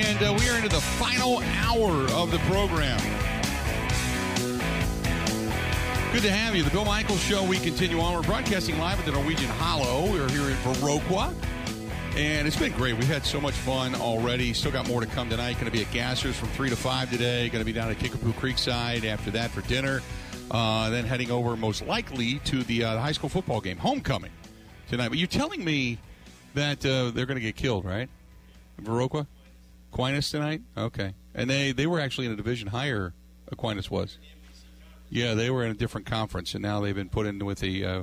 and uh, we are into the final hour of the program. Good to have you. The Bill Michaels Show. We continue on. We're broadcasting live at the Norwegian Hollow. We're here in Viroqua. And it's been great. We've had so much fun already. Still got more to come tonight. Going to be at Gassers from 3 to 5 today. Going to be down at Kickapoo Creekside after that for dinner. Uh, then heading over most likely to the, uh, high school football game, homecoming tonight. But you're telling me that uh, they're going to get killed, right? Viroqua? Aquinas tonight? Okay. And they, they were actually in a division higher, Aquinas was. Yeah, they were in a different conference, and now they've been put in with the uh,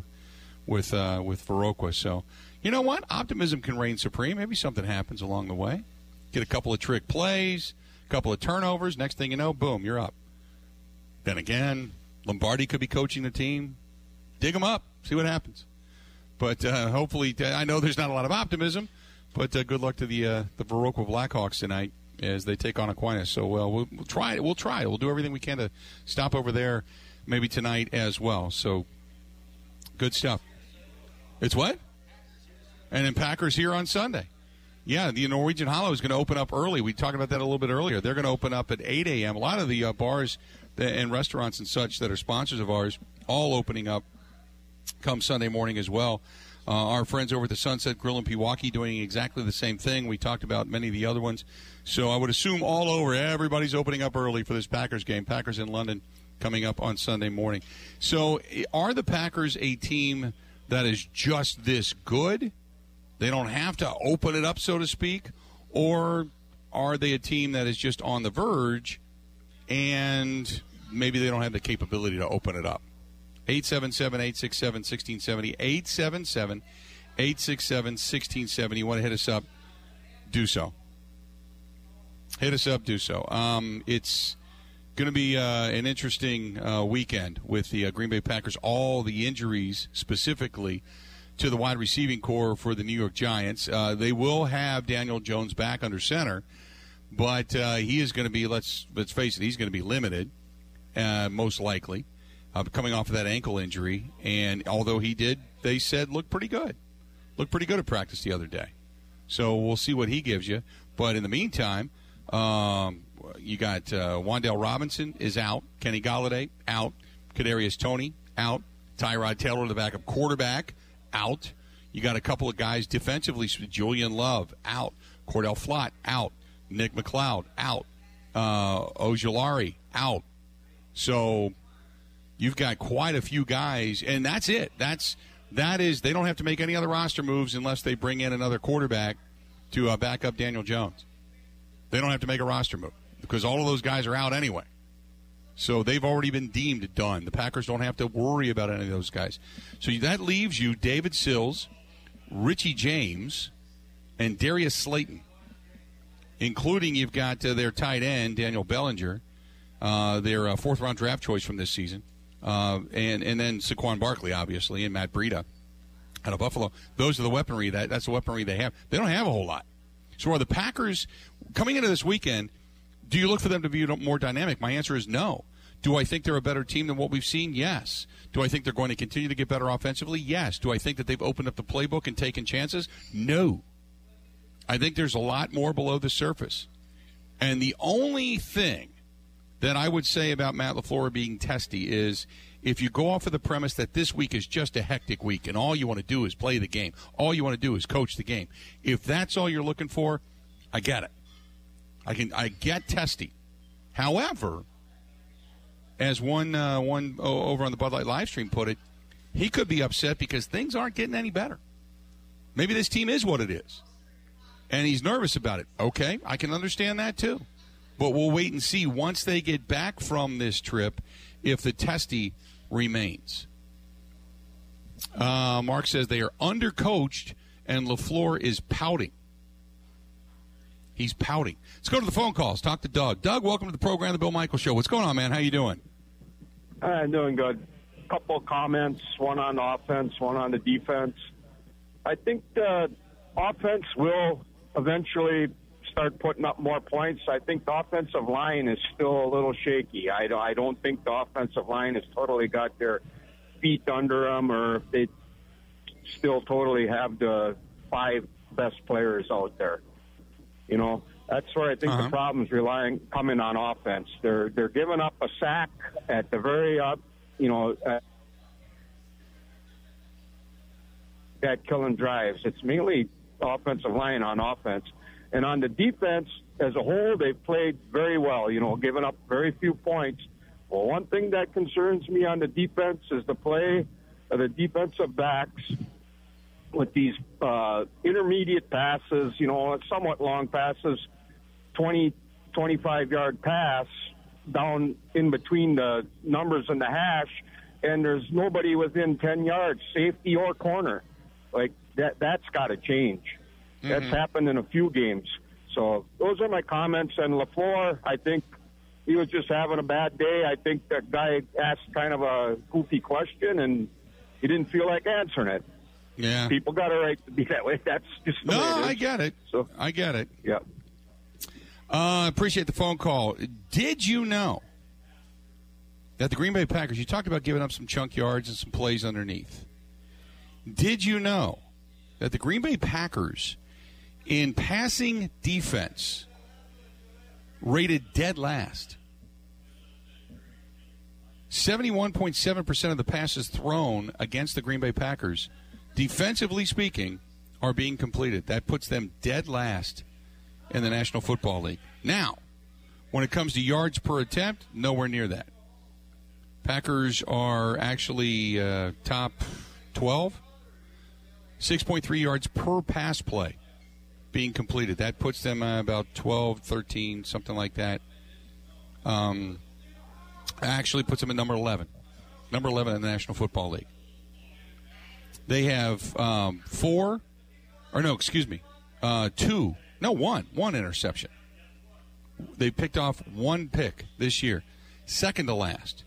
with uh, with Viroqua. So, you know what? Optimism can reign supreme. Maybe something happens along the way. Get a couple of trick plays, a couple of turnovers. Next thing you know, boom, you're up. Then again, Lombardi could be coaching the team. Dig them up, see what happens. But uh, hopefully, I know there's not a lot of optimism, but uh, good luck to the uh, the Viroqua Blackhawks tonight as they take on Aquinas. So well, we'll, we'll try it. We'll try. We'll do everything we can to stop over there, maybe tonight as well. So good stuff. It's what? And then Packers here on Sunday. Yeah, the Norwegian Hollow is going to open up early. We talked about that a little bit earlier. They're going to open up at 8 a.m. A lot of the uh, bars and restaurants and such that are sponsors of ours all opening up come Sunday morning as well. Uh, our friends over at the Sunset Grill in Pewaukee doing exactly the same thing. We talked about many of the other ones. So I would assume all over, everybody's opening up early for this Packers game. Packers in London coming up on Sunday morning. So are the Packers a team that is just this good? They don't have to open it up, so to speak? Or are they a team that is just on the verge and maybe they don't have the capability to open it up? 877 867 1670. 877 867 1670. You want to hit us up? Do so. Hit us up, do so. Um, it's going to be uh, an interesting uh, weekend with the uh, Green Bay Packers. All the injuries specifically to the wide receiving core for the New York Giants. Uh, they will have Daniel Jones back under center, but uh, he is going to be let's let's face it, he's going to be limited, uh, most likely uh, coming off of that ankle injury. And although he did, they said look pretty good, look pretty good at practice the other day. So we'll see what he gives you. But in the meantime, um, you got uh, Wan'Dale Robinson is out, Kenny Golladay out, Kadarius Toney out, Tyrod Taylor, the backup quarterback, out. You got a couple of guys defensively, Julian Love out, Cordell Flott out, Nick McCloud out, uh, Ojulari out. So you've got quite a few guys, and that's it. That's that is they don't have to make any other roster moves unless they bring in another quarterback to uh, back up Daniel Jones. They don't have to make a roster move because all of those guys are out anyway. So they've already been deemed done. The Packers don't have to worry about any of those guys. So that leaves you David Sills, Richie James, and Darius Slayton, including you've got uh, their tight end Daniel Bellinger, uh, their uh, fourth round draft choice from this season uh, and and then Saquon Barkley, obviously, and Matt Breida out of Buffalo. Those are the weaponry that that's the weaponry they have. They don't have a whole lot. So are the Packers coming into this weekend? Do you look for them to be more dynamic? My answer is no. Do I think they're a better team than what we've seen? Yes. Do I think they're going to continue to get better offensively? Yes. Do I think that they've opened up the playbook and taken chances? No. I think there's a lot more below the surface. And the only thing that I would say about Matt LaFleur being testy is if you go off of the premise that this week is just a hectic week and all you want to do is play the game, all you want to do is coach the game. If that's all you're looking for, I get it. I can I get testy. However, as one uh, one over on the Bud Light live stream put it, he could be upset because things aren't getting any better. Maybe this team is what it is. And he's nervous about it. Okay, I can understand that too. But we'll wait and see once they get back from this trip if the testy remains. Uh, Mark says they are undercoached and LaFleur is pouting. He's pouting. Let's go to the phone calls. Talk to Doug. Doug, welcome to the program, The Bill Michael Show. What's going on, man? How you doing? I'm doing good. Couple comments, one on offense, one on the defense. I think the offense will eventually start putting up more points. I think the offensive line is still a little shaky. I, I don't think the offensive line has totally got their feet under them, or if they still totally have the five best players out there. You know, That's where I think Uh-huh. the problem's relying coming on offense. They're they're giving up a sack at the very up, you know, at, at killing drives. It's mainly offensive line on offense, and on the defense as a whole, they've played very well. You know, giving up very few points. Well, one thing that concerns me on the defense is the play of the defensive backs with these uh, intermediate passes, you know, somewhat long passes, 20, 25 yard pass down in between the numbers and the hash, and there's nobody within 10 yards, safety or corner. Like that, that's got to change. That's happened in a few games. So those are my comments. And LaFleur, I think he was just having a bad day. I think that guy asked kind of a goofy question, and he didn't feel like answering it. Yeah. People got a right to be that way. That's just No, way it is. I get it. So- I get it. Yeah. Uh, appreciate the phone call. Did you know that the Green Bay Packers, you talked about giving up some chunk yards and some plays underneath. Did you know that the Green Bay Packers, in passing defense, rated dead last? 71.7% of the passes thrown against the Green Bay Packers, defensively speaking, are being completed. That puts them dead last in the National Football League. Now, when it comes to yards per attempt, nowhere near that. Packers are actually uh, top 12, 6.3 yards per pass play being completed. That puts them uh, about 12, 13, something like that. Um, actually puts them at number 11. Number 11 in the National Football League. They have um, four, or no, excuse me, uh, two, no, one, one interception. They picked off one pick this year, second to last.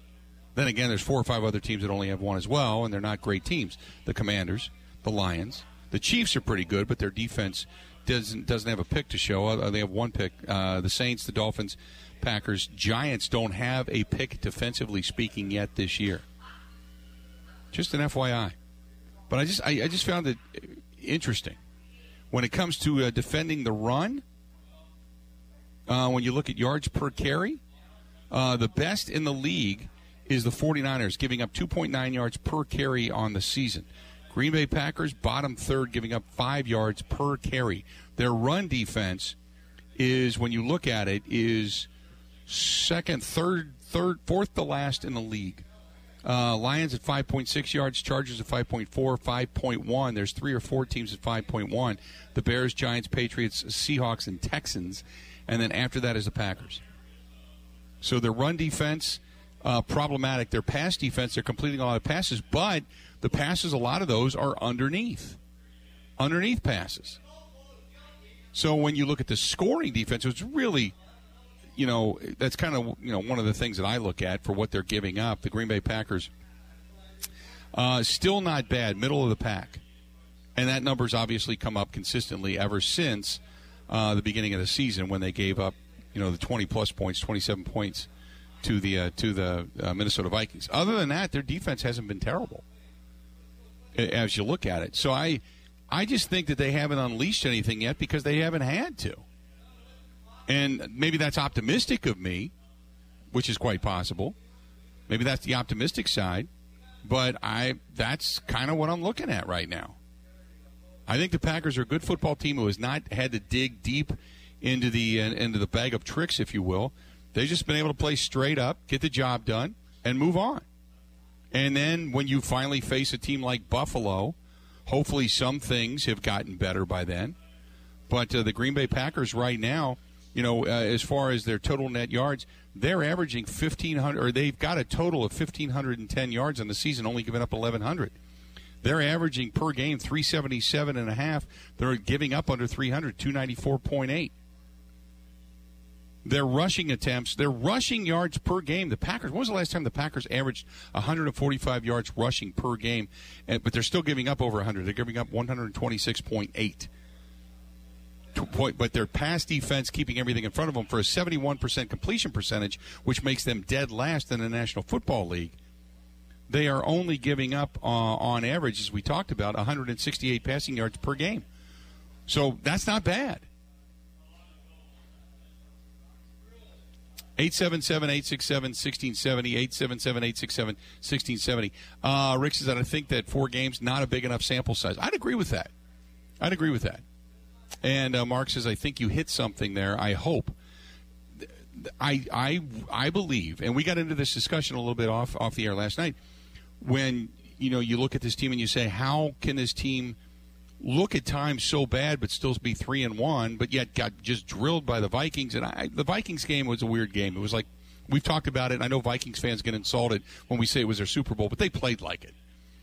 Then again, there's four or five other teams that only have one as well, and they're not great teams. The Commanders, the Lions, the Chiefs are pretty good, but their defense doesn't doesn't have a pick to show. Uh, they have one pick. Uh, the Saints, the Dolphins, Packers, Giants don't have a pick defensively speaking yet this year. Just an FYI. But I just I, I just found it interesting when it comes to uh, defending the run. Uh, when you look at yards per carry, uh, the best in the league is the 49ers, giving up 2.9 yards per carry on the season. Green Bay Packers, bottom third, giving up five yards per carry. Their run defense is, when you look at it, is second, third, third, fourth to last in the league. Uh, Lions at 5.6 yards, Chargers at 5.4, 5.1. There's three or four teams at 5.1. The Bears, Giants, Patriots, Seahawks, and Texans. And then after that is the Packers. So their run defense, uh, problematic. Their pass defense, they're completing a lot of passes, but the passes, a lot of those are underneath. Underneath passes. So when you look at the scoring defense, it's really you know, that's kind of you know one of the things that I look at for what they're giving up. The Green Bay Packers, uh, still not bad, middle of the pack, and that number's obviously come up consistently ever since uh, the beginning of the season when they gave up, you know, the 20 plus points, 27 points to the uh, to the uh, Minnesota Vikings. Other than that, their defense hasn't been terrible as you look at it. So I, I just think that they haven't unleashed anything yet because they haven't had to. And maybe that's optimistic of me, which is quite possible. Maybe that's the optimistic side, but I that's kind of what I'm looking at right now. I think the Packers are a good football team who has not had to dig deep into the uh, into the bag of tricks, if you will. They've just been able to play straight up, get the job done, and move on. And then when you finally face a team like Buffalo, hopefully some things have gotten better by then. But uh, the Green Bay Packers right now, you know, uh, as far as their total net yards, they're averaging 1500 or they've got a total of 1510 yards on the season, only giving up 1100. They're averaging per game 377 and a half. They're giving up under 300, 294.8. Their rushing attempts, their rushing yards per game. The Packers. When was the last time the Packers averaged 145 yards rushing per game? And, but they're still giving up over 100. They're giving up 126.8. To point, but their pass defense keeping everything in front of them for a 71% completion percentage, which makes them dead last in the National Football League. They are only giving up uh, on average, as we talked about, 168 passing yards per game. So that's not bad. 877 867 1670. 877 867 1670. Uh, Rick says that I think that four games, not a big enough sample size. I'd agree with that. I'd agree with that. And uh, Mark says, I think you hit something there. I hope. I, I, I believe, and we got into this discussion a little bit off, off the air last night, when you know you look at this team and you say, how can this team look at times so bad but still be three and one, but yet got just drilled by the Vikings? And I, the Vikings game was a weird game. It was like we've talked about it. I know Vikings fans get insulted when we say it was their Super Bowl, but they played like it.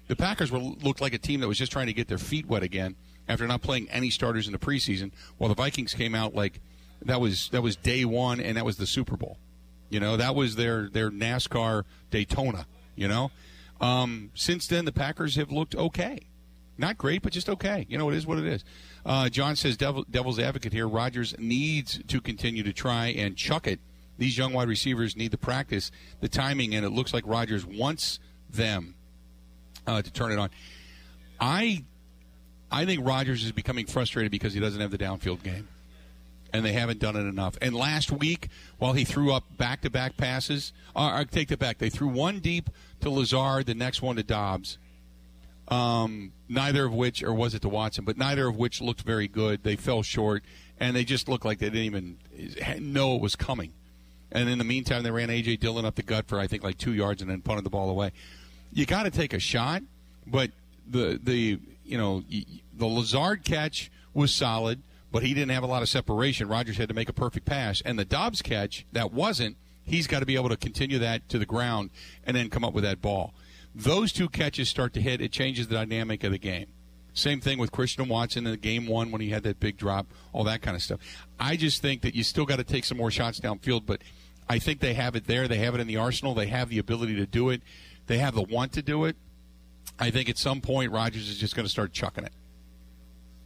The Packers were looked like a team that was just trying to get their feet wet again after not playing any starters in the preseason, while the Vikings came out like that was that was day one and that was the Super Bowl. You know, that was their their NASCAR Daytona. You know, um, since then the Packers have looked okay, not great, but just okay. You know, it is what it is. Uh, John says, Devil, "Devil's advocate here. Rodgers needs to continue to try and chuck it. These young wide receivers need the practice, the timing, and it looks like Rodgers wants them uh, to turn it on. I I think Rodgers is becoming frustrated because he doesn't have the downfield game. And they haven't done it enough. And last week, while he threw up back to back passes, uh, I take that back. They threw one deep to Lazard, the next one to Doubs. Um, neither of which, or was it to Watson, but neither of which looked very good. They fell short, and they just looked like they didn't even know it was coming. And in the meantime, they ran A.J. Dillon up the gut for, I think, like two yards and then punted the ball away. You got to take a shot, but the, the you know, the Lazard catch was solid, but he didn't have a lot of separation. Rodgers had to make a perfect pass. And the Doubs catch, that wasn't, he's got to be able to continue that to the ground and then come up with that ball. Those two catches start to hit, it changes the dynamic of the game. Same thing with Christian Watson in the game one when he had that big drop, all that kind of stuff. I just think that you still got to take some more shots downfield, but I think they have it there. They have it in the arsenal. They have the ability to do it. They have the want to do it. I think at some point Rodgers is just going to start chucking it.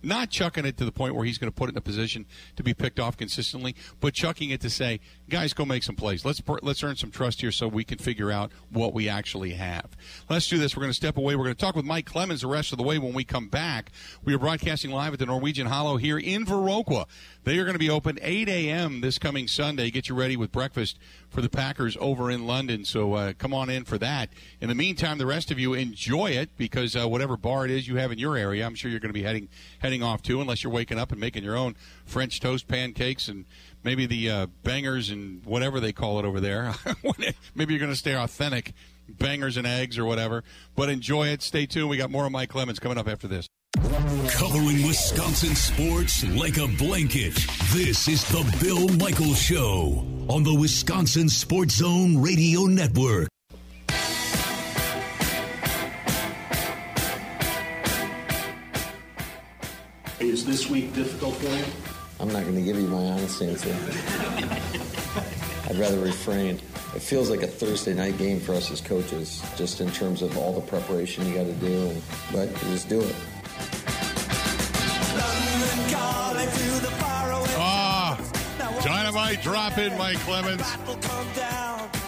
Not chucking it to the point where he's going to put it in a position to be picked off consistently, but chucking it to say, guys, go make some plays. Let's let's earn some trust here so we can figure out what we actually have. Let's do this. We're going to step away. We're going to talk with Mike Clemens the rest of the way when we come back. We are broadcasting live at the Norwegian Hollow here in Viroqua. They are going to be open 8 a.m. this coming Sunday. Get you ready with breakfast for the Packers over in London. So uh, come on in for that. In the meantime, the rest of you enjoy it because uh, whatever bar it is you have in your area, I'm sure you're going to be heading heading off to, unless you're waking up and making your own French toast pancakes and maybe the uh, bangers and whatever they call it over there. maybe you're going to stay authentic, bangers and eggs or whatever. But enjoy it. Stay tuned. We got more of Mike Clemens coming up after this. Covering Wisconsin sports like a blanket. This is the Bill Michaels Show on the Wisconsin Sports Zone Radio Network. Is this week difficult for you? I'm not going to give you my honest answer. I'd rather refrain. It feels like a Thursday night game for us as coaches, just in terms of all the preparation you got to do. But just do it. Ah, dynamite drop in, Mike Clemens.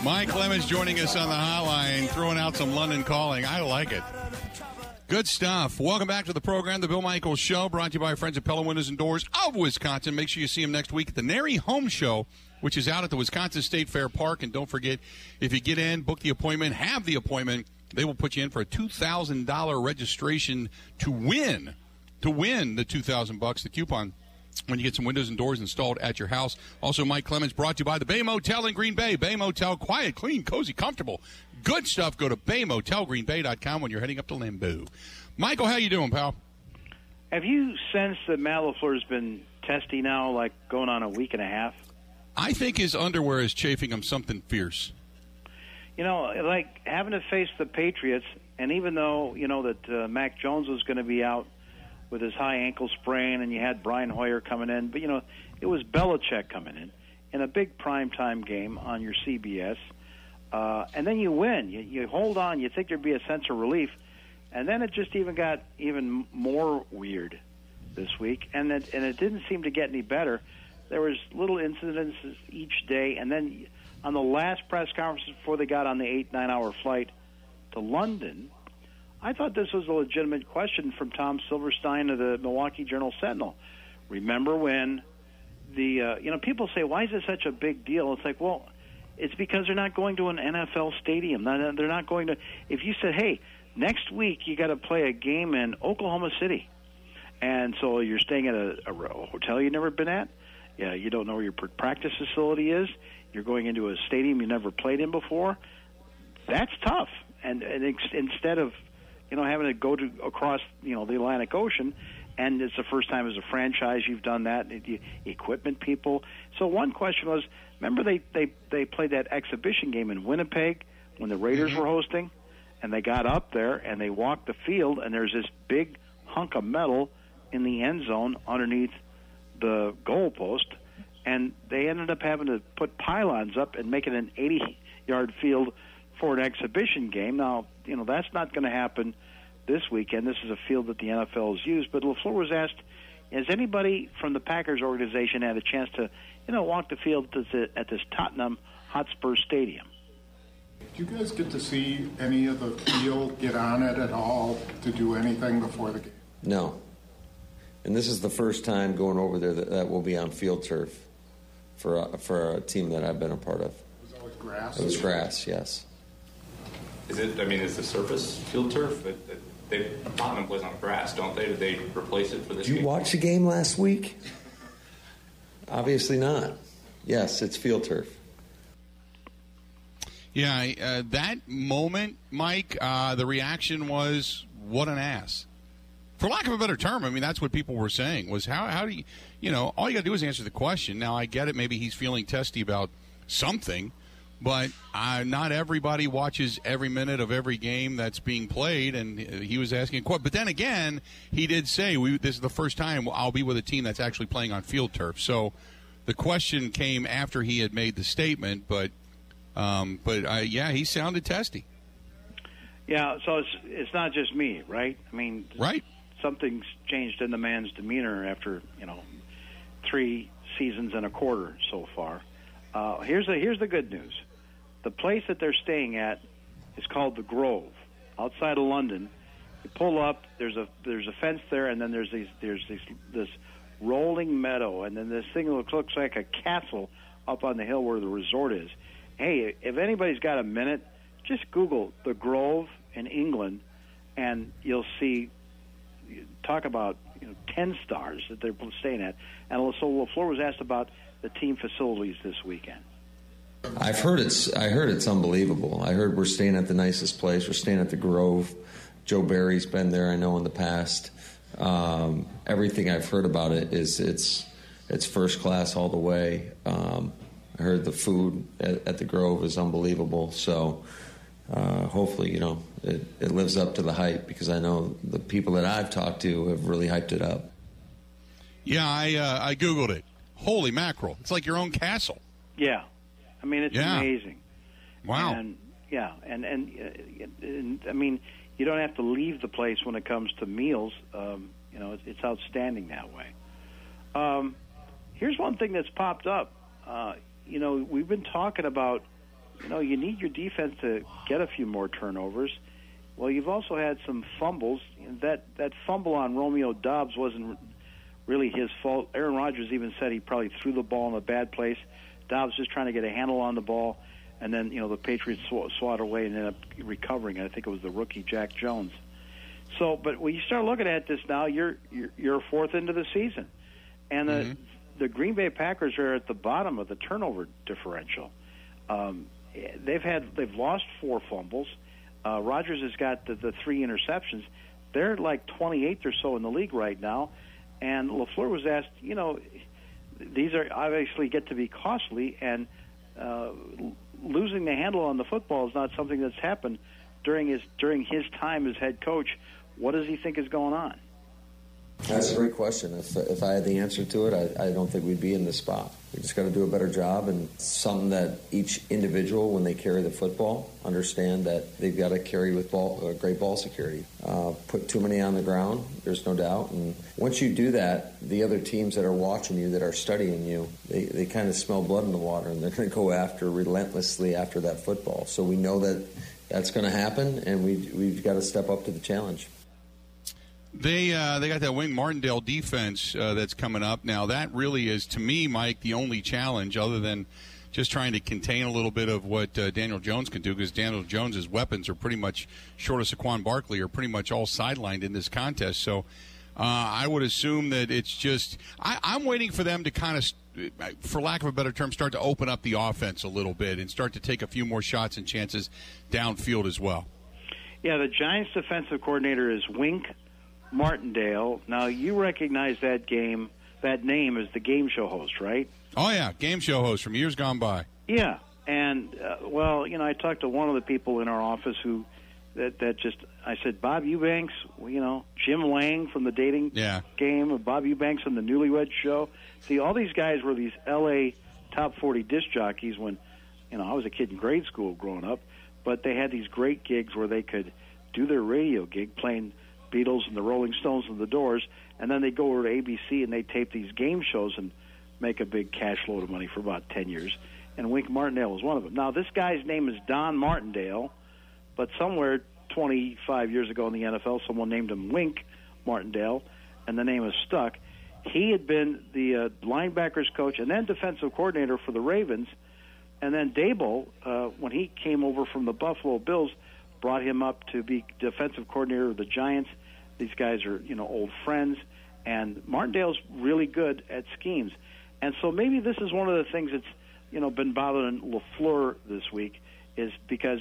Mike Clemens joining us on the hotline, throwing out some London calling. I like it. Good stuff. Welcome back to the program, The Bill Michaels Show, brought to you by our friends at Pella Windows and Doors of Wisconsin. Make sure you see them next week at the NARI Home Show, which is out at the Wisconsin State Fair Park. And don't forget, if you get in, book the appointment, have the appointment, they will put you in for a $2,000 registration to win, to win the 2000 bucks, the coupon when you get some windows and doors installed at your house. Also, Mike Clemens brought to you by the Bay Motel in Green Bay. Bay Motel, quiet, clean, cozy, comfortable. Good stuff. Go to baymotelgreenbay.com when you're heading up to Lambeau. Michael, how you doing, pal? Have you sensed that Matt LaFleur's been testy now, like going on a week and a half? I think his underwear is chafing him something fierce. You know, like having to face the Patriots, and even though, you know, that uh, Mac Jones was going to be out with his high ankle sprain, and you had Brian Hoyer coming in, but, you know, it was Belichick coming in in a big primetime game on your CBS – uh, and then you win. You, you hold on. You think there'd be a sense of relief, and then it just even got even more weird this week, and it, and it didn't seem to get any better. There was little incidences each day, and then on the last press conference before they got on the eight nine hour flight to London, I thought this was a legitimate question from Tom Silverstein of the Milwaukee Journal Sentinel. Remember when the uh, you know people say why is it such a big deal? It's like well It's because they're not going to an NFL stadium. They're not going to. If you said, "Hey, next week you got to play a game in Oklahoma City," and so you're staying at a, a hotel you've never been at, yeah, you don't know where your practice facility is. You're going into a stadium you never played in before. That's tough. And, and ex- instead of you know having to go to across you know the Atlantic Ocean, and it's the first time as a franchise you've done that. Equipment people. So one question was, remember they they they played that exhibition game in Winnipeg when the Raiders mm-hmm. were hosting, and they got up there and they walked the field, and there's this big hunk of metal in the end zone underneath the goalpost, and they ended up having to put pylons up and make it an 80-yard field for an exhibition game. Now, you know that's not going to happen this weekend. This is a field that the NFL has used. But LaFleur was asked, "Has anybody from the Packers organization had a chance to, you know, walk the field at this Tottenham Hotspur Stadium?" Do you guys get to see any of the field, get on it at all, to do anything before the game? No. And this is the first time going over there that, that will be on field turf for a, for a team that I've been a part of. It was always grass. It was grass, yes. Is it? I mean, is the surface field turf? It, it, they Tottenham plays on grass, don't they? Did they replace it for this? Did you game? watch the game last week? Obviously not. Yes, it's field turf. Yeah, uh, that moment, Mike, uh, the reaction was, "What an ass." For lack of a better term, I mean that's what people were saying was how how do you you know all you got to do is answer the question. Now I get it, maybe he's feeling testy about something, but uh, not everybody watches every minute of every game that's being played, and he was asking. But then again, he did say we, this is the first time I'll be with a team that's actually playing on field turf. So the question came after he had made the statement, but um, but uh, yeah, he sounded testy. Yeah, so it's it's not just me, right? I mean, right something's changed in the man's demeanor after you know three seasons and a quarter so far. Uh, here's the here's the good news: the place that they're staying at is called the Grove, outside of London. You pull up, there's a there's a fence there, and then there's these there's these this rolling meadow, and then this thing looks looks like a castle up on the hill where the resort is. Hey, if anybody's got a minute, just Google the Grove in England, and you'll see talk about you know, 10 stars that they're staying at. And so LaFleur was asked about the team facilities this weekend. I've heard it's. I heard it's unbelievable. I heard we're staying at the nicest place. We're staying at the Grove. Joe Barry's been there. I know in the past. Um, everything I've heard about it is it's it's first class all the way. Um, I heard the food at, at, the Grove is unbelievable. So uh, hopefully, you know, it, it lives up to the hype because I know the people that I've talked to have really hyped it up. Yeah, I uh, I googled it. Holy mackerel! It's like your own castle. Yeah, I mean it's yeah. amazing. Wow. And yeah, and, and, uh, and I mean you don't have to leave the place when it comes to meals. Um, you know, it's, it's outstanding that way. Um, here's one thing that's popped up. Uh, you know, we've been talking about you know, you need your defense to get a few more turnovers. Well, you've also had some fumbles. That that fumble on Romeo Doubs wasn't really his fault. Aaron Rodgers even said he probably threw the ball in a bad place. Doubs just trying to get a handle on the ball, and then you know the Patriots sw- swat away and ended up recovering. I think it was the rookie Jack Jones. So, but when you start looking at this now, you're you're, you're fourth into the season, and the mm-hmm. the Green Bay Packers are at the bottom of the turnover differential. Um, they've had they've lost four fumbles. Uh, Rodgers has got the, the three interceptions. They're like 28th or so in the league right now. And LaFleur was asked, you know, these are obviously get to be costly, and uh, losing the handle on the football is not something that's happened during his during his time as head coach. What does he think is going on? That's a great question. If, if I had the answer to it, I, I don't think we'd be in this spot. We just got to do a better job and something that each individual, when they carry the football, understand that they've got to carry with ball, uh, great ball security. Uh, put too many on the ground, there's no doubt. And once you do that, the other teams that are watching you, that are studying you, they, they kind of smell blood in the water and they're going to go after relentlessly after that football. So we know that that's going to happen and we, we've got to step up to the challenge. They uh, they got that Wink Martindale defense uh, that's coming up now. That really is, to me, Mike, the only challenge other than just trying to contain a little bit of what uh, Daniel Jones can do because Daniel Jones's weapons are pretty much, short of Saquon Barkley, are pretty much all sidelined in this contest. So uh, I would assume that it's just I, I'm waiting for them to kind of, for lack of a better term, start to open up the offense a little bit and start to take a few more shots and chances downfield as well. Yeah, the Giants' defensive coordinator is Wink Martindale. Now you recognize that game, that name as the game show host, right? Oh yeah, game show host from years gone by. Yeah, and uh, well, you know, I talked to one of the people in our office who that that just I said Bob Eubanks, you know, Jim Lange from the dating yeah. game, Bob Eubanks from the Newlywed Show. See, all these guys were these L.A. top forty disc jockeys when, you know, I was a kid in grade school growing up, but they had these great gigs where they could do their radio gig playing Beatles and the Rolling Stones and the Doors, and then they go over to ABC and they tape these game shows and make a big cash load of money for about ten years. And Wink Martindale was one of them. Now this guy's name is Don Martindale, but somewhere 25 years ago in the NFL, someone named him Wink Martindale, and the name is stuck. He had been the uh, linebackers coach and then defensive coordinator for the Ravens, and then Daboll, uh, when he came over from the Buffalo Bills, brought him up to be defensive coordinator of the Giants. These guys are, you know, old friends, and Martindale's really good at schemes. And so maybe this is one of the things that's, you know, been bothering LaFleur this week is because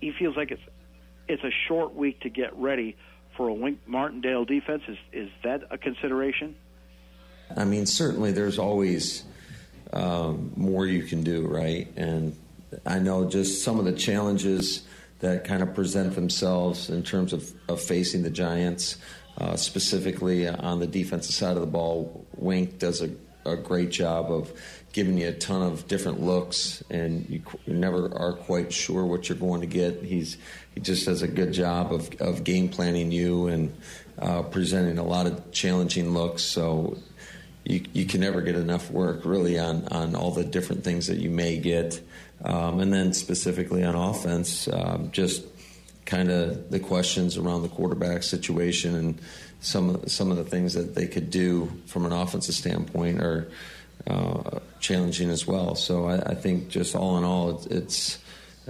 he feels like it's it's a short week to get ready for a Wink Martindale defense. Is is that a consideration? I mean, certainly there's always um, more you can do, right? And I know just some of the challenges that kind of present themselves in terms of, of facing the Giants, uh, specifically on the defensive side of the ball. Wink does a, a great job of giving you a ton of different looks, and you, you, never are quite sure what you're going to get. He's he just does a good job of, of game planning you and uh, presenting a lot of challenging looks. So you you can never get enough work really on on all the different things that you may get. Um, and then specifically on offense, um, just kind of the questions around the quarterback situation and some of, some of the things that they could do from an offensive standpoint are uh, challenging as well. So I, I, think just all in all, it's,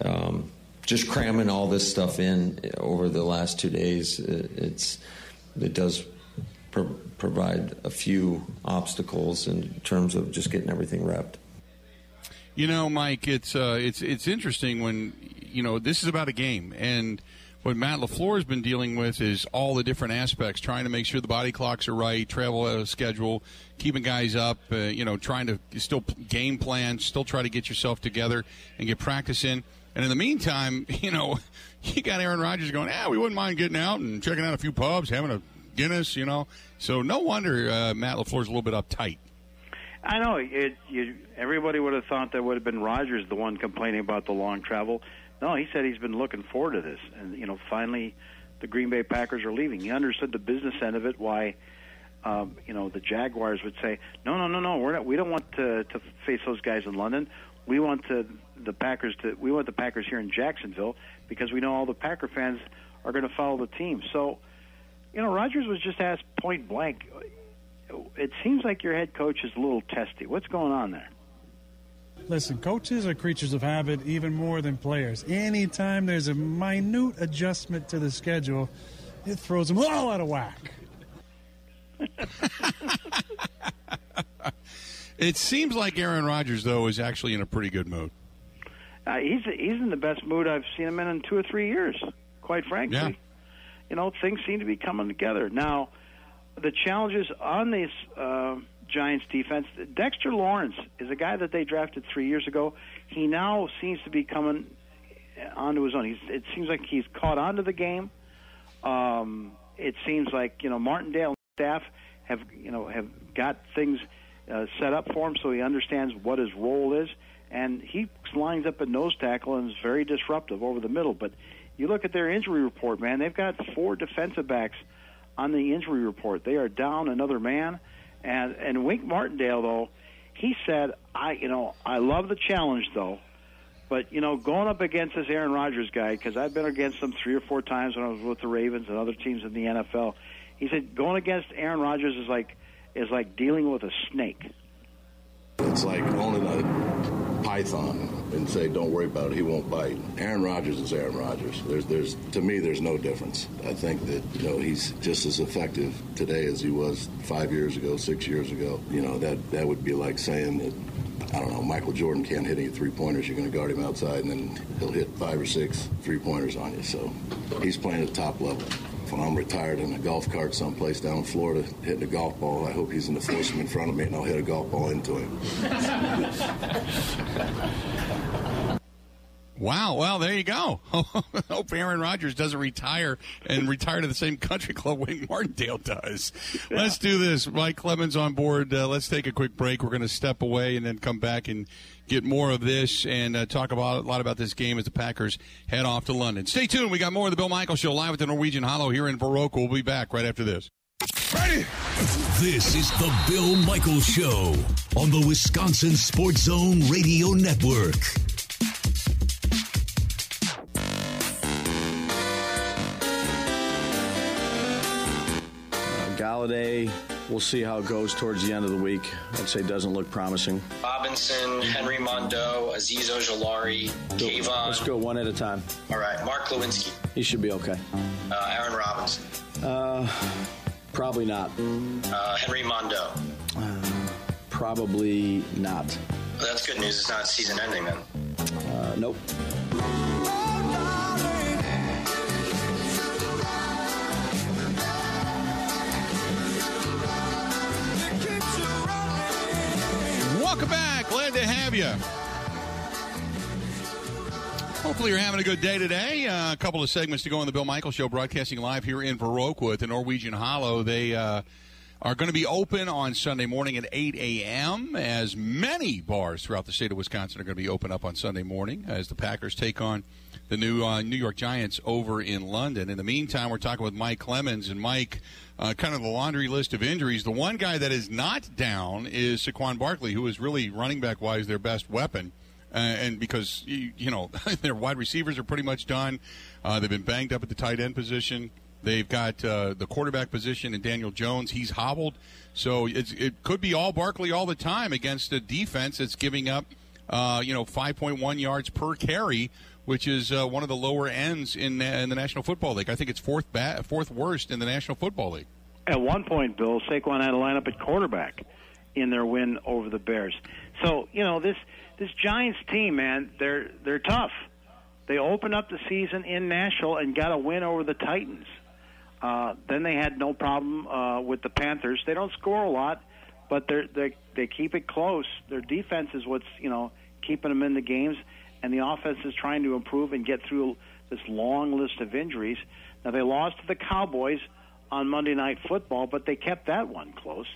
um, just cramming all this stuff in over the last two days. It, it's it does pro- provide a few obstacles in terms of just getting everything wrapped. You know, Mike, it's uh, it's it's interesting when you know this is about a game, and what Matt LaFleur has been dealing with is all the different aspects, trying to make sure the body clocks are right, travel out of schedule, keeping guys up, uh, you know, trying to still game plan, still try to get yourself together and get practice in. And in the meantime, you know, you got Aaron Rodgers going, yeah, we wouldn't mind getting out and checking out a few pubs, having a Guinness, you know. So no wonder uh, Matt LaFleur's a little bit uptight. I know it. You, everybody would have thought that would have been Rodgers the one complaining about the long travel. No, he said he's been looking forward to this, and you know, finally, the Green Bay Packers are leaving. He understood the business end of it. Why, um, you know, the Jaguars would say, no, no, no, no, we're not. We don't want to to face those guys in London. We want to, the Packers to. We want the Packers here in Jacksonville because we know all the Packer fans are going to follow the team. So, you know, Rodgers was just asked point blank it seems like your head coach is a little testy. What's going on there? Listen, coaches are creatures of habit even more than players. Anytime there's a minute adjustment to the schedule, it throws them all out of whack. it seems like Aaron Rodgers, though, is actually in a pretty good mood. Uh, he's he's in the best mood I've seen him in in two or three years. Quite frankly, yeah. You know things seem to be coming together now the challenges on this uh, Giants defense. Dexter Lawrence is a guy that they drafted three years ago. He now seems to be coming onto his own. He's, it seems like he's caught onto the game. Um, it seems like you know Martindale staff have you know have got things uh, set up for him so he understands what his role is, and he lines up at nose tackle and is very disruptive over the middle. But you look at their injury report, man. They've got four defensive backs on the injury report. They are down another man, and and Wink Martindale though, he said, I you know I love the challenge though, but you know going up against this Aaron Rodgers guy because I've been against him three or four times when I was with the Ravens and other teams in the NFL. He said going against Aaron Rodgers is like is like dealing with a snake. It's like owning a python and say, "Don't worry about it, he won't bite." Aaron Rodgers is Aaron Rodgers. There's, there's, to me, there's no difference. I think that you know he's just as effective today as he was five years ago, six years ago. You know that that would be like saying that I don't know, Michael Jordan can't hit any three pointers. You're going to guard him outside, and then he'll hit five or six three pointers on you. So he's playing at the top level. When I'm retired in a golf cart someplace down in Florida hitting a golf ball, I hope he's in the foursome in front of me, and I'll hit a golf ball into him. Wow. Well, there you go. Hope Aaron Rodgers doesn't retire and retire to the same country club Wink Martindale does. Yeah. Let's do this. Mike Clemens on board. Uh, let's take a quick break. We're going to step away and then come back and get more of this and uh, talk about a lot about this game as the Packers head off to London. Stay tuned. We got more of the Bill Michael Show live at the Norwegian Hollow here in Viroqua. We'll be back right after this. Ready? This is the Bill Michael Show on the Wisconsin Sports Zone Radio Network. Golladay, we'll see how it goes towards the end of the week. I'd say doesn't look promising. Robinson, Henry Mondeaux, Azeez Ojulari, Kayvon. Let's go one at a time. All right, Mark Glowinski. He should be okay. Uh, Aaron Robinson. Uh, probably not. Uh, Henry Mondeaux. Uh, probably not. Well, that's good news. It's not season ending then. Uh, nope. Welcome back. Glad to have you. Hopefully, you're having a good day today. Uh, a couple of segments to go on the Bill Michael Show, broadcasting live here in Viroqua at the Norwegian Hollow. They uh, are going to be open on Sunday morning at 8 a.m., as many bars throughout the state of Wisconsin are going to be open up on Sunday morning as the Packers take on the new uh, New York Giants over in London. In the meantime, we're talking with Mike Clemens. And Mike, uh, kind of the laundry list of injuries. The one guy that is not down is Saquon Barkley, who is really running back wise their best weapon. Uh, and because you, you, know their wide receivers are pretty much done, uh, they've been banged up at the tight end position. They've got uh, the quarterback position and Daniel Jones. He's hobbled, so it could be all Barkley all the time against a defense that's giving up, uh, you know, 5.1 yards per carry which is uh, one of the lower ends in, in the National Football League. I think it's fourth ba- fourth worst in the National Football League. At one point, Bill Saquon had a lineup at quarterback in their win over the Bears. So you know this this Giants team, man, they're they're tough. They opened up the season in Nashville and got a win over the Titans. Uh, then they had no problem uh, with the Panthers. They don't score a lot, but they they they keep it close. Their defense is what's you know keeping them in the games and the offense is trying to improve and get through this long list of injuries. Now they lost to the Cowboys on Monday Night Football, but they kept that one close.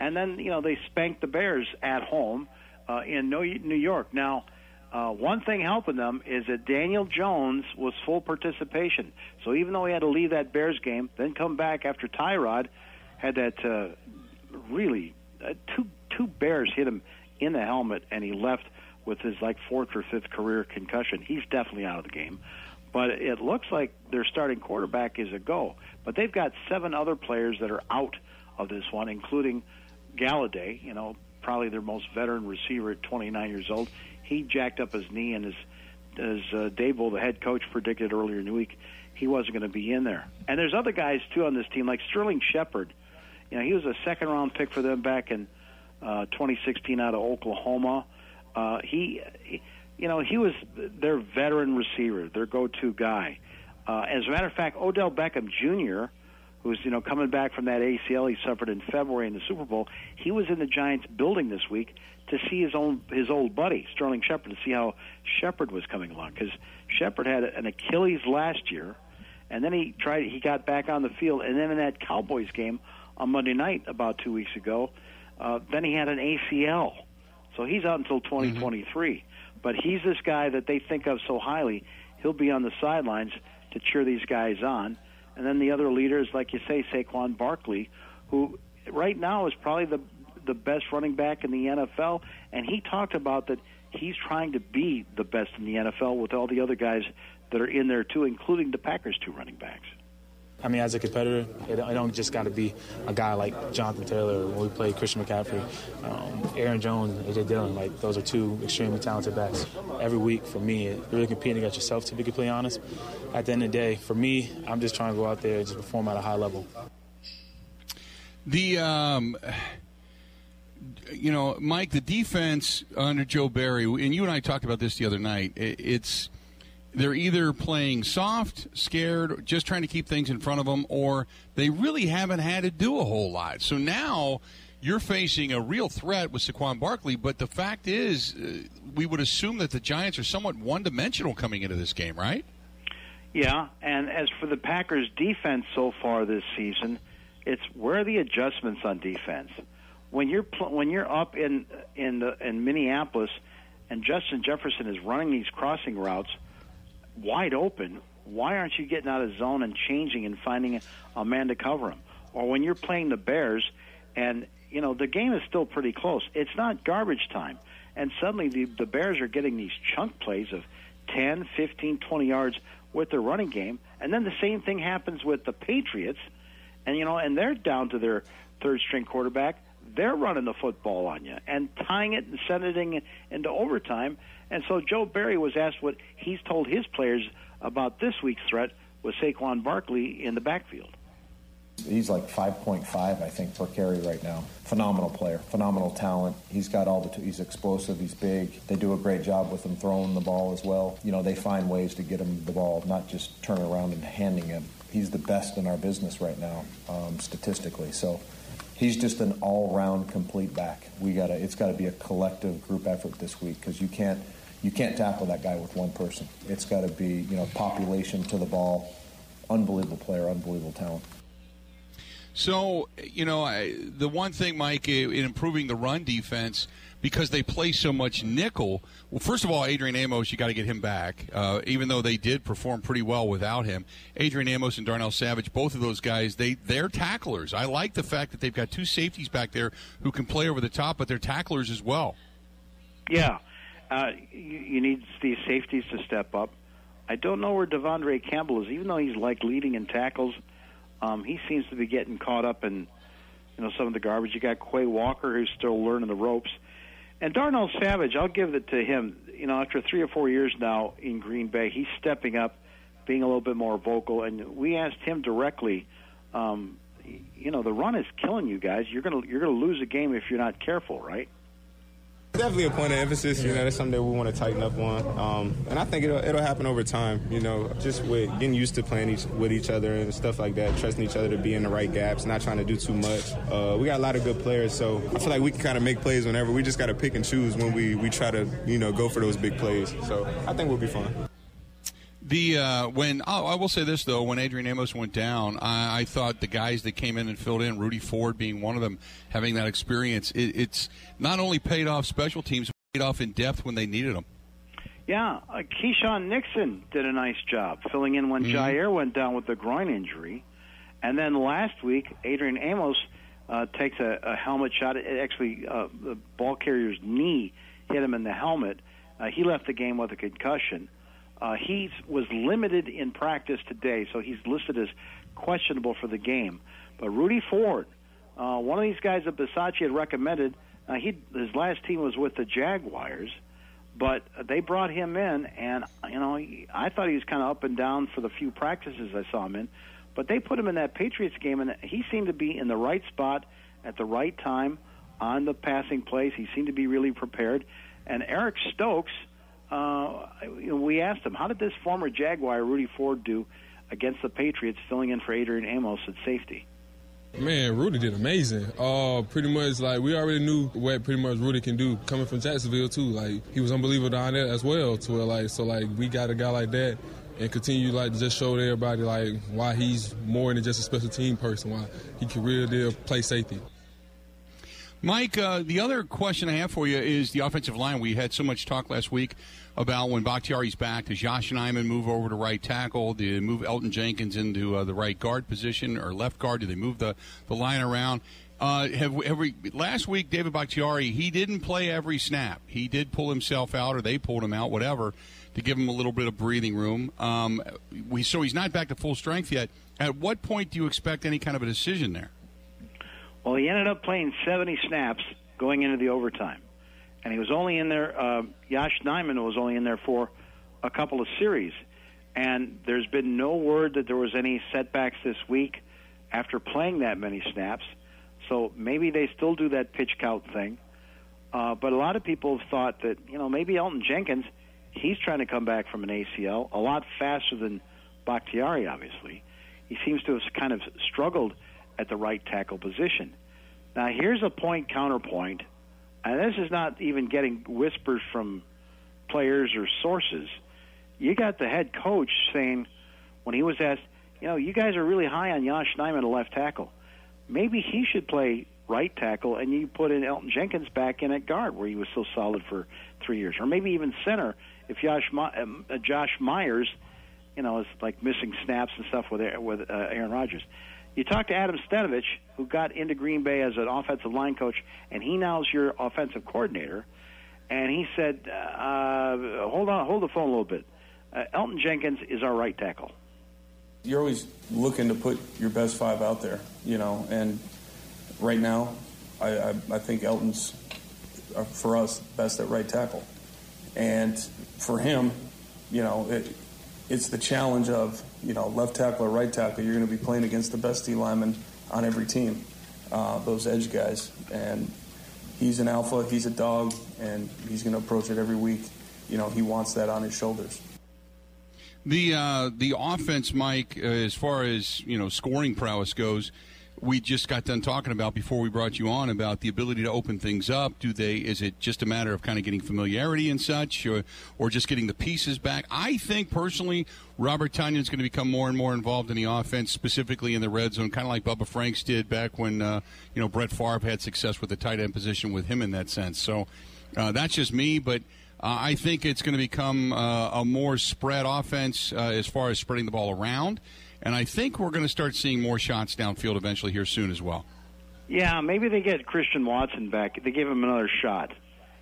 And then you know they spanked the Bears at home uh, in New York. Now, uh, one thing helping them is that Daniel Jones was full participation. So even though he had to leave that Bears game, then come back after Tyrod had that uh, really uh, two two Bears hit him in the helmet, and he left with his like fourth or fifth career concussion. He's definitely out of the game. But it looks like their starting quarterback is a go. But they've got seven other players that are out of this one, including Golladay, you know, probably their most veteran receiver at 29 years old. He jacked up his knee, and as, as uh, Daboll, the head coach, predicted earlier in the week, he wasn't going to be in there. And there's other guys, too, on this team, like Sterling Shepard. You know, he was a second round pick for them back in uh, 2016 out of Oklahoma. Uh, he, you know, he was their veteran receiver, their go-to guy. Uh, as a matter of fact, Odell Beckham Jr., who's you know coming back from that ACL he suffered in February in the Super Bowl, he was in the Giants building this week to see his own his old buddy Sterling Shepard to see how Shepard was coming along because Shepard had an Achilles last year, and then he tried he got back on the field, and then in that Cowboys game on Monday night about two weeks ago, uh, then he had an ACL. So he's out until 2023. Mm-hmm. But he's this guy that they think of so highly. He'll be on the sidelines to cheer these guys on. And then the other leaders, like you say, Saquon Barkley, who right now is probably the the best running back in the NFL. And he talked about that he's trying to be the best in the NFL with all the other guys that are in there too, including the Packers' two running backs. I mean, as a competitor, it, it don't just got to be a guy like Jonathan Taylor when we play Christian McCaffrey, um, Aaron Jones, AJ Dillon. Like those are two extremely talented backs. Every week for me, you're really competing against yourself. To be completely honest, at the end of the day, for me, I'm just trying to go out there and just perform at a high level. The um, you know, Mike, the defense under Joe Barry, and you and I talked about this the other night. It's they're either playing soft, scared, just trying to keep things in front of them, or they really haven't had to do a whole lot. So now you're facing a real threat with Saquon Barkley, but the fact is, uh, we would assume that the Giants are somewhat one dimensional coming into this game, right? Yeah, and as for the Packers' defense so far this season, it's where are the adjustments on defense? When you're pl- when you're up in in the, in Minneapolis, and Justin Jefferson is running these crossing routes wide open, why aren't you getting out of zone and changing and finding a man to cover him? Or when you're playing the Bears, and you know the game is still pretty close. It's not garbage time, and suddenly the the Bears are getting these chunk plays of 10, 15, 20 yards with their running game, and then the same thing happens with the Patriots, and you know, and they're down to their third string quarterback. They're running the football on you and tying it and sending it into overtime. And so Joe Barry was asked what he's told his players about this week's threat with Saquon Barkley in the backfield. He's like 5.5, I think, per carry right now. Phenomenal player, phenomenal talent. He's got all the. T- he's explosive. He's big. They do a great job with him throwing the ball as well. You know, they find ways to get him the ball, not just turn around and handing him. He's the best in our business right now, um, statistically. So he's just an all-round complete back. We got to. It's got to be a collective group effort this week because you can't you can't tackle that guy with one person. It's got to be you know population to the ball. Unbelievable player, unbelievable talent. So, you know, I, the one thing, Mike, in improving the run defense, because they play so much nickel, well, first of all, Adrian Amos, you got to get him back, uh, even though they did perform pretty well without him. Adrian Amos and Darnell Savage, both of those guys, they, they're tacklers. I like the fact that they've got two safeties back there who can play over the top, but they're tacklers as well. Yeah. Uh, you, you need these safeties to step up. I don't know where De'Vondre Campbell is, even though he's like leading in tackles – um, he seems to be getting caught up in you know some of the garbage. You got Quay Walker who's still learning the ropes, and Darnell Savage. I'll give it to him. You know, after three or four years now in Green Bay, he's stepping up, being a little bit more vocal. And we asked him directly. Um, you know, the run is killing you guys. You're gonna you're gonna lose a game if you're not careful, right? Definitely a point of emphasis. You know, that's something that we want to tighten up on, um, and I think it'll it'll happen over time. You know, just with getting used to playing each, with each other and stuff like that, trusting each other to be in the right gaps, not trying to do too much. Uh, we got a lot of good players, so I feel like we can kind of make plays whenever. We just got to pick and choose when we we try to you know go for those big plays. So I think we'll be fine. The uh, when oh, I will say this though, when Adrian Amos went down, I, I, thought the guys that came in and filled in, Rudy Ford being one of them, having that experience, it, it's not only paid off special teams, paid off in depth when they needed them. Yeah, uh, Keisean Nixon did a nice job filling in when mm-hmm. Jaire went down with the groin injury, and then last week Adrian Amos uh, takes a, a helmet shot. It actually, uh, the ball carrier's knee hit him in the helmet. Uh, he left the game with a concussion. Uh, he was limited in practice today, so he's listed as questionable for the game. But Rudy Ford, uh, one of these guys that Bisaccia had recommended, uh, he his last team was with the Jaguars, but they brought him in, and you know he, I thought he was kind of up and down for the few practices I saw him in, but they put him in that Patriots game, and he seemed to be in the right spot at the right time on the passing plays. He seemed to be really prepared, and Eric Stokes uh, we asked him, how did this former Jaguar, Rudy Ford, do against the Patriots, filling in for Adrian Amos at safety? Man, Rudy did amazing. Uh, pretty much like we already knew what pretty much Rudy can do coming from Jacksonville too. Like he was unbelievable down there as well. To where like so like we got a guy like that and continue like to just show everybody like why he's more than just a special team person. Why he can really play safety. Mike, uh, the other question I have for you is the offensive line. We had so much talk last week about when Bakhtiari's back. Does Yosh Nijman move over to right tackle? Do they move Elgton Jenkins into uh, the right guard position or left guard? Do they move the, the line around? Uh, have, have we, last week, David Bakhtiari, he didn't play every snap. He did pull himself out, or they pulled him out, whatever. to give him a little bit of breathing room. Um, we so he's not back to full strength yet. At what point do you expect any kind of a decision there? Well, he ended up playing 70 snaps going into the overtime, and he was only in there. Uh, Yosh Nijman was only in there for a couple of series, and there's been no word that there was any setbacks this week after playing that many snaps. So maybe they still do that pitch count thing. Uh, but a lot of people have thought that you know maybe Elgton Jenkins, he's trying to come back from an ACL a lot faster than Bakhtiari. Obviously, he seems to have kind of struggled at the right tackle position. Now here's a point counterpoint, and this is not even getting whispers from players or sources. You got the head coach saying when he was asked, you know, you guys are really high on Yosh Nijman, a left tackle. Maybe he should play right tackle, and you put in Elgton Jenkins back in at guard, where he was so solid for three years, or maybe even center if Josh um, uh, Josh Myers, you know, is like missing snaps and stuff with with uh, Aaron Rodgers. You talk to Adam Stenavich, who got into Green Bay as an offensive line coach, and he now is your offensive coordinator. And he said, uh, "Hold on, hold the phone a little bit. Uh, Elgton Jenkins is our right tackle." You're always looking to put your best five out there, you know, and right now, I, I, I think Elgton's uh, for us best at right tackle, and for him, you know, it, it's the challenge of you know left tackle or right tackle. You're going to be playing against the best D lineman on every team, uh, those edge guys, and he's an alpha. He's a dog, and he's going to approach it every week. You know, he wants that on his shoulders. The uh, the offense, Mike, uh, as far as you know, scoring prowess goes we just got done talking about before we brought you on about the ability to open things up. Do they? Is it just a matter of kind of getting familiarity and such, or, or just getting the pieces back? I think personally, Robert Tonyan is going to become more and more involved in the offense, specifically in the red zone, kind of like Bubba Franks did back when uh, you know Brett Favre had success with the tight end position with him in that sense. So uh, that's just me, but. Uh, I think it's going to become uh, a more spread offense uh, as far as spreading the ball around. And I think we're going to start seeing more shots downfield eventually here soon as well. Yeah, maybe they get Christian Watson back. They give him another shot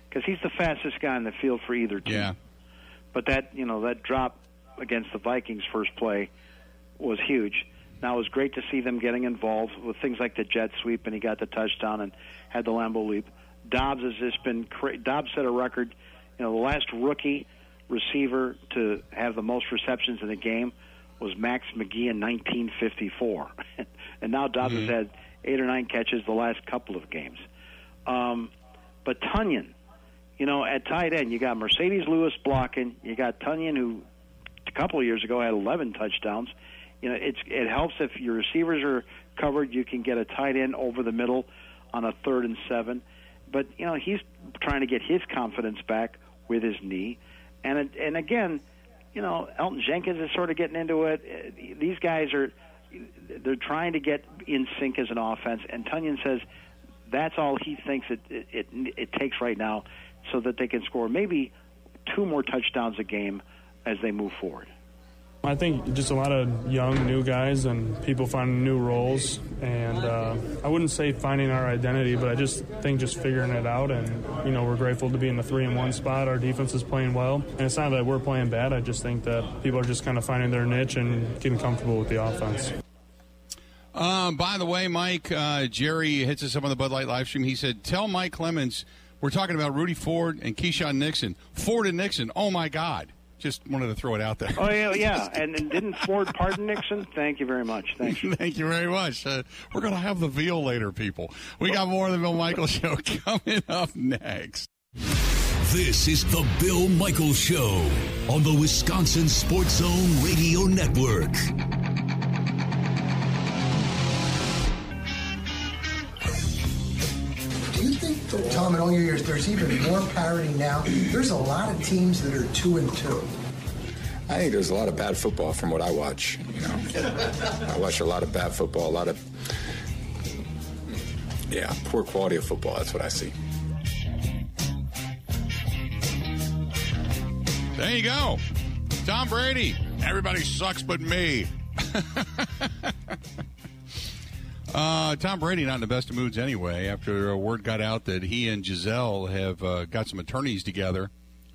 because he's the fastest guy in the field for either team. Yeah. But that you know that drop against the Vikings first play was huge. Now it was great to see them getting involved with things like the jet sweep, and he got the touchdown and had the Lambeau leap. Doubs has just been cra- Doubs set a record. You know, the last rookie receiver to have the most receptions in a game was Max McGee in 1954, and now Doubs mm-hmm. has had eight or nine catches the last couple of games. Um, but Tonyan, you know, at tight end, you got Marcedes Lewis blocking. You got Tonyan, who a couple of years ago had 11 touchdowns. You know, it's it helps if your receivers are covered. You can get a tight end over the middle on a third and seven. But you know, he's trying to get his confidence back with his knee, and and again you know, Elgton Jenkins is sort of getting into it. Uh, these guys are they're trying to get in sync as an offense, and Tonyan says that's all he thinks it it, it, it takes right now, so that they can score maybe two more touchdowns a game as they move forward. I think just a lot of young, new guys and people finding new roles. And uh, I wouldn't say finding our identity, but I just think just figuring it out. And, you know, we're grateful to be in the three and one spot. Our defense is playing well. And it's not that we're playing bad. I just think that people are just kind of finding their niche and getting comfortable with the offense. Um, by the way, Mike, uh, Jerry hits us up on the Bud Light live stream. He said, Tell Mike Clemens we're talking about Rudy Ford and Keisean Nixon. Ford and Nixon, oh my God. Just wanted to throw it out there. Oh yeah, yeah. And, and didn't Ford pardon Nixon? Thank you very much. Thank you. Thank you very much. Uh, we're going to have the veal later, people. We got more of the Bill Michaels Show coming up next. This is the Bill Michaels Show on the Wisconsin Sports Zone Radio Network. Tom, in all your years, there's even more parity now? There's a lot of teams that are two and two. I think there's a lot of bad football from what I watch. You know, I watch a lot of bad football, a lot of yeah, poor quality of football. That's what I see. There you go, Tom Brady. Everybody sucks but me. uh, Tom Brady not in the best of moods anyway. After a word got out that he and Gisele have uh, got some attorneys together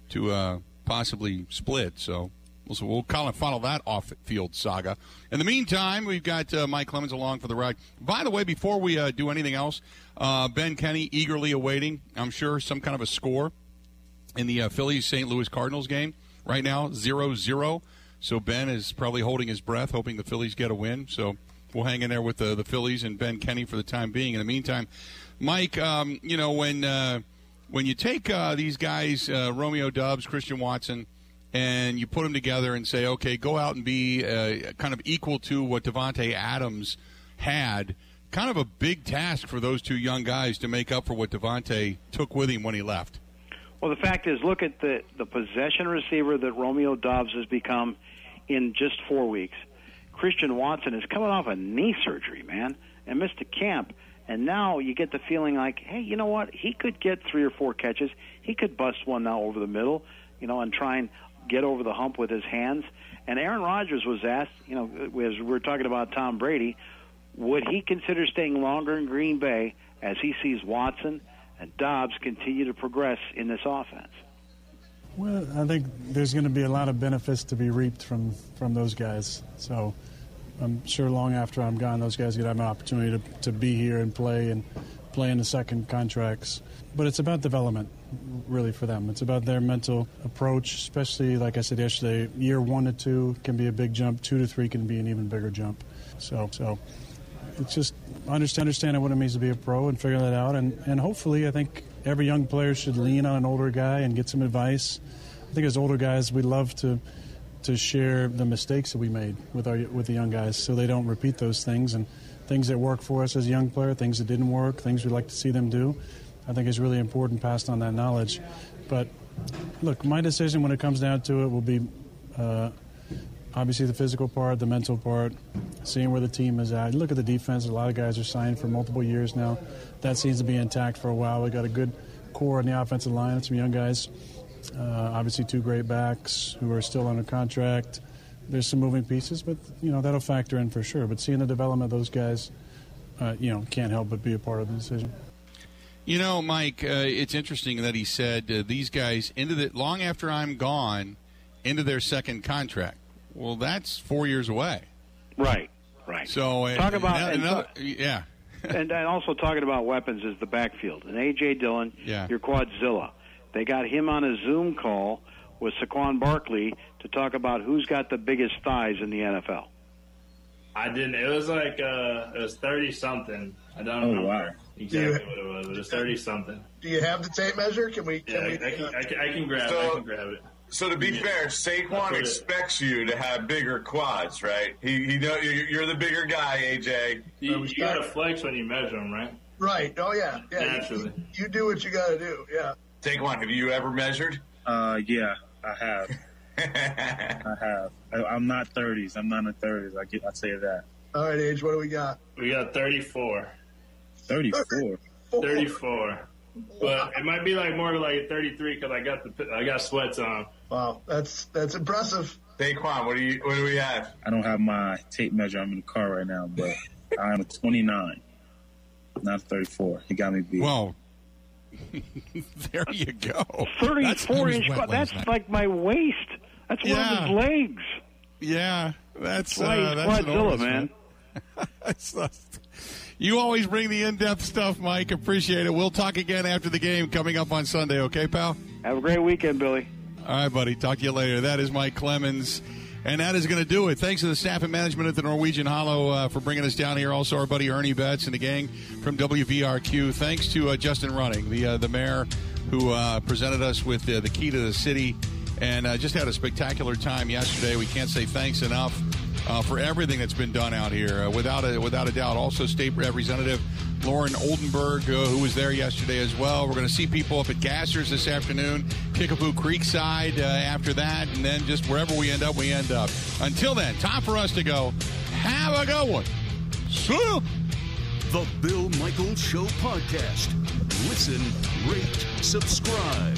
to uh, possibly split. So we'll, we'll kind of follow that off-field saga. In the meantime, we've got uh, Mike Clemens along for the ride. By the way, before we uh, do anything else, uh, Ben Kenny eagerly awaiting, I'm sure, some kind of a score in the uh, Phillies St. Louis Cardinals game right now, 0 0. So Ben is probably holding his breath, hoping the Phillies get a win. So we'll hang in there with the, the Phillies and Ben Kenny for the time being. In the meantime, Mike, um, you know, when, uh, when you take uh, these guys, uh, Romeo Doubs, Christian Watson, and you put them together and say, okay, go out and be uh, kind of equal to what Davante Adams had. Kind of a big task for those two young guys to make up for what Davante took with him when he left. Well, the fact is, look at the the possession receiver that Romeo Doubs has become in just four weeks. Christian Watson is coming off a knee surgery, man, and missed a camp. And now you get the feeling like, hey, you know what? He could get three or four catches. He could bust one now over the middle, you know, and try and get over the hump with his hands. And Aaron Rodgers was asked, you know, as we we're talking about Tom Brady, would he consider staying longer in Green Bay as he sees Watson and Doubs continue to progress in this offense? Well, I think there's going to be a lot of benefits to be reaped from, from those guys. So I'm sure long after I'm gone, those guys to have an opportunity to, to be here and play and play in the second contracts. But it's about development, really, for them. It's about their mental approach, especially, like I said yesterday, year one to two can be a big jump, two to three can be an even bigger jump. So, so it's just understand, understanding what it means to be a pro and figuring that out. And, and hopefully, I think every young player should lean on an older guy and get some advice. I think as older guys, we love to to share the mistakes that we made with our with the young guys, so they don't repeat those things and things that work for us as a young player, things that didn't work, things we'd like to see them do. I think is really important passed on that knowledge. But look, my decision when it comes down to it will be. Uh, obviously the physical part, the mental part, seeing where the team is at. Look at the defense. A lot of guys are signed for multiple years now. That seems to be intact for a while. We got a good core in the offensive line, some young guys. Uh, obviously, two great backs who are still under contract. There's some moving pieces, but you know that'll factor in for sure. But seeing the development of those guys, uh, you know, can't help but be a part of the decision. You know, Mike, uh, it's interesting that he said uh, these guys into the long after I'm gone into their second contract. Well, that's four years away. Right, right. So uh, talk about another, and another- talk- yeah. and, and also talking about weapons is the backfield. And AJ Dillon, Yeah. your quadzilla. They got him on a Zoom call with Saquon Barkley to talk about who's got the biggest thighs in the NFL. I didn't. It was like uh, it was thirty something. I don't Oh, remember wow. exactly what it was. It was thirty something. Do you have the tape measure? Can we? Can Yeah, we? I can, I can, I can grab. it. I So- can grab it. So to be Yeah. fair, I'll Saquon put it- expects you to have bigger quads, right? He, he know you're you're the bigger guy, AJ. You, you gotta flex when you measure them, right? Right. Oh yeah. Yeah. Naturally. You, you do what you got to do. Yeah. Saquon, have you ever measured? Uh, yeah, I have. I have. I, I'm not 30s. I'm not in 30s. I get. I say that. All right, AJ. What do we got? We got thirty-four. 34. 34. But it might be like more like a 33 because I got the I got sweats on. Wow, that's that's impressive. Saquon, what do you what do we have? I don't have my tape measure. I'm in the car right now, but I'm a 29, not 34. He got me beat. Well, there you go. Thirty-four That's- inch. that was quad- That's wet like my waist. That's one of his legs. Yeah, that's uh, that's enormous, man. You always bring the in-depth stuff, Mike. Appreciate it. We'll talk again after the game coming up on Sunday. Okay, pal. Have a great weekend, Billy. All right, buddy. Talk to you later. That is Mike Clemens. And that is going to do it. Thanks to the staff and management at the Norwegian Hollow uh, for bringing us down here. Also, our buddy Ernie Betts and the gang from WVRQ. Thanks to uh, Justin Running, the uh, the mayor who uh, presented us with uh, the key to the city, and uh, just had a spectacular time yesterday. We can't say thanks enough uh, for everything that's been done out here, uh, without a without a doubt. Also, State Representative Loren Oldenburg, uh, who was there yesterday as well. We're going to see people up at Gassers this afternoon, Kickapoo Creekside uh, after that, and then just wherever we end up, we end up. Until then, time for us to go. Have a good one. See. The Bill Michaels Show podcast. Listen, rate, subscribe.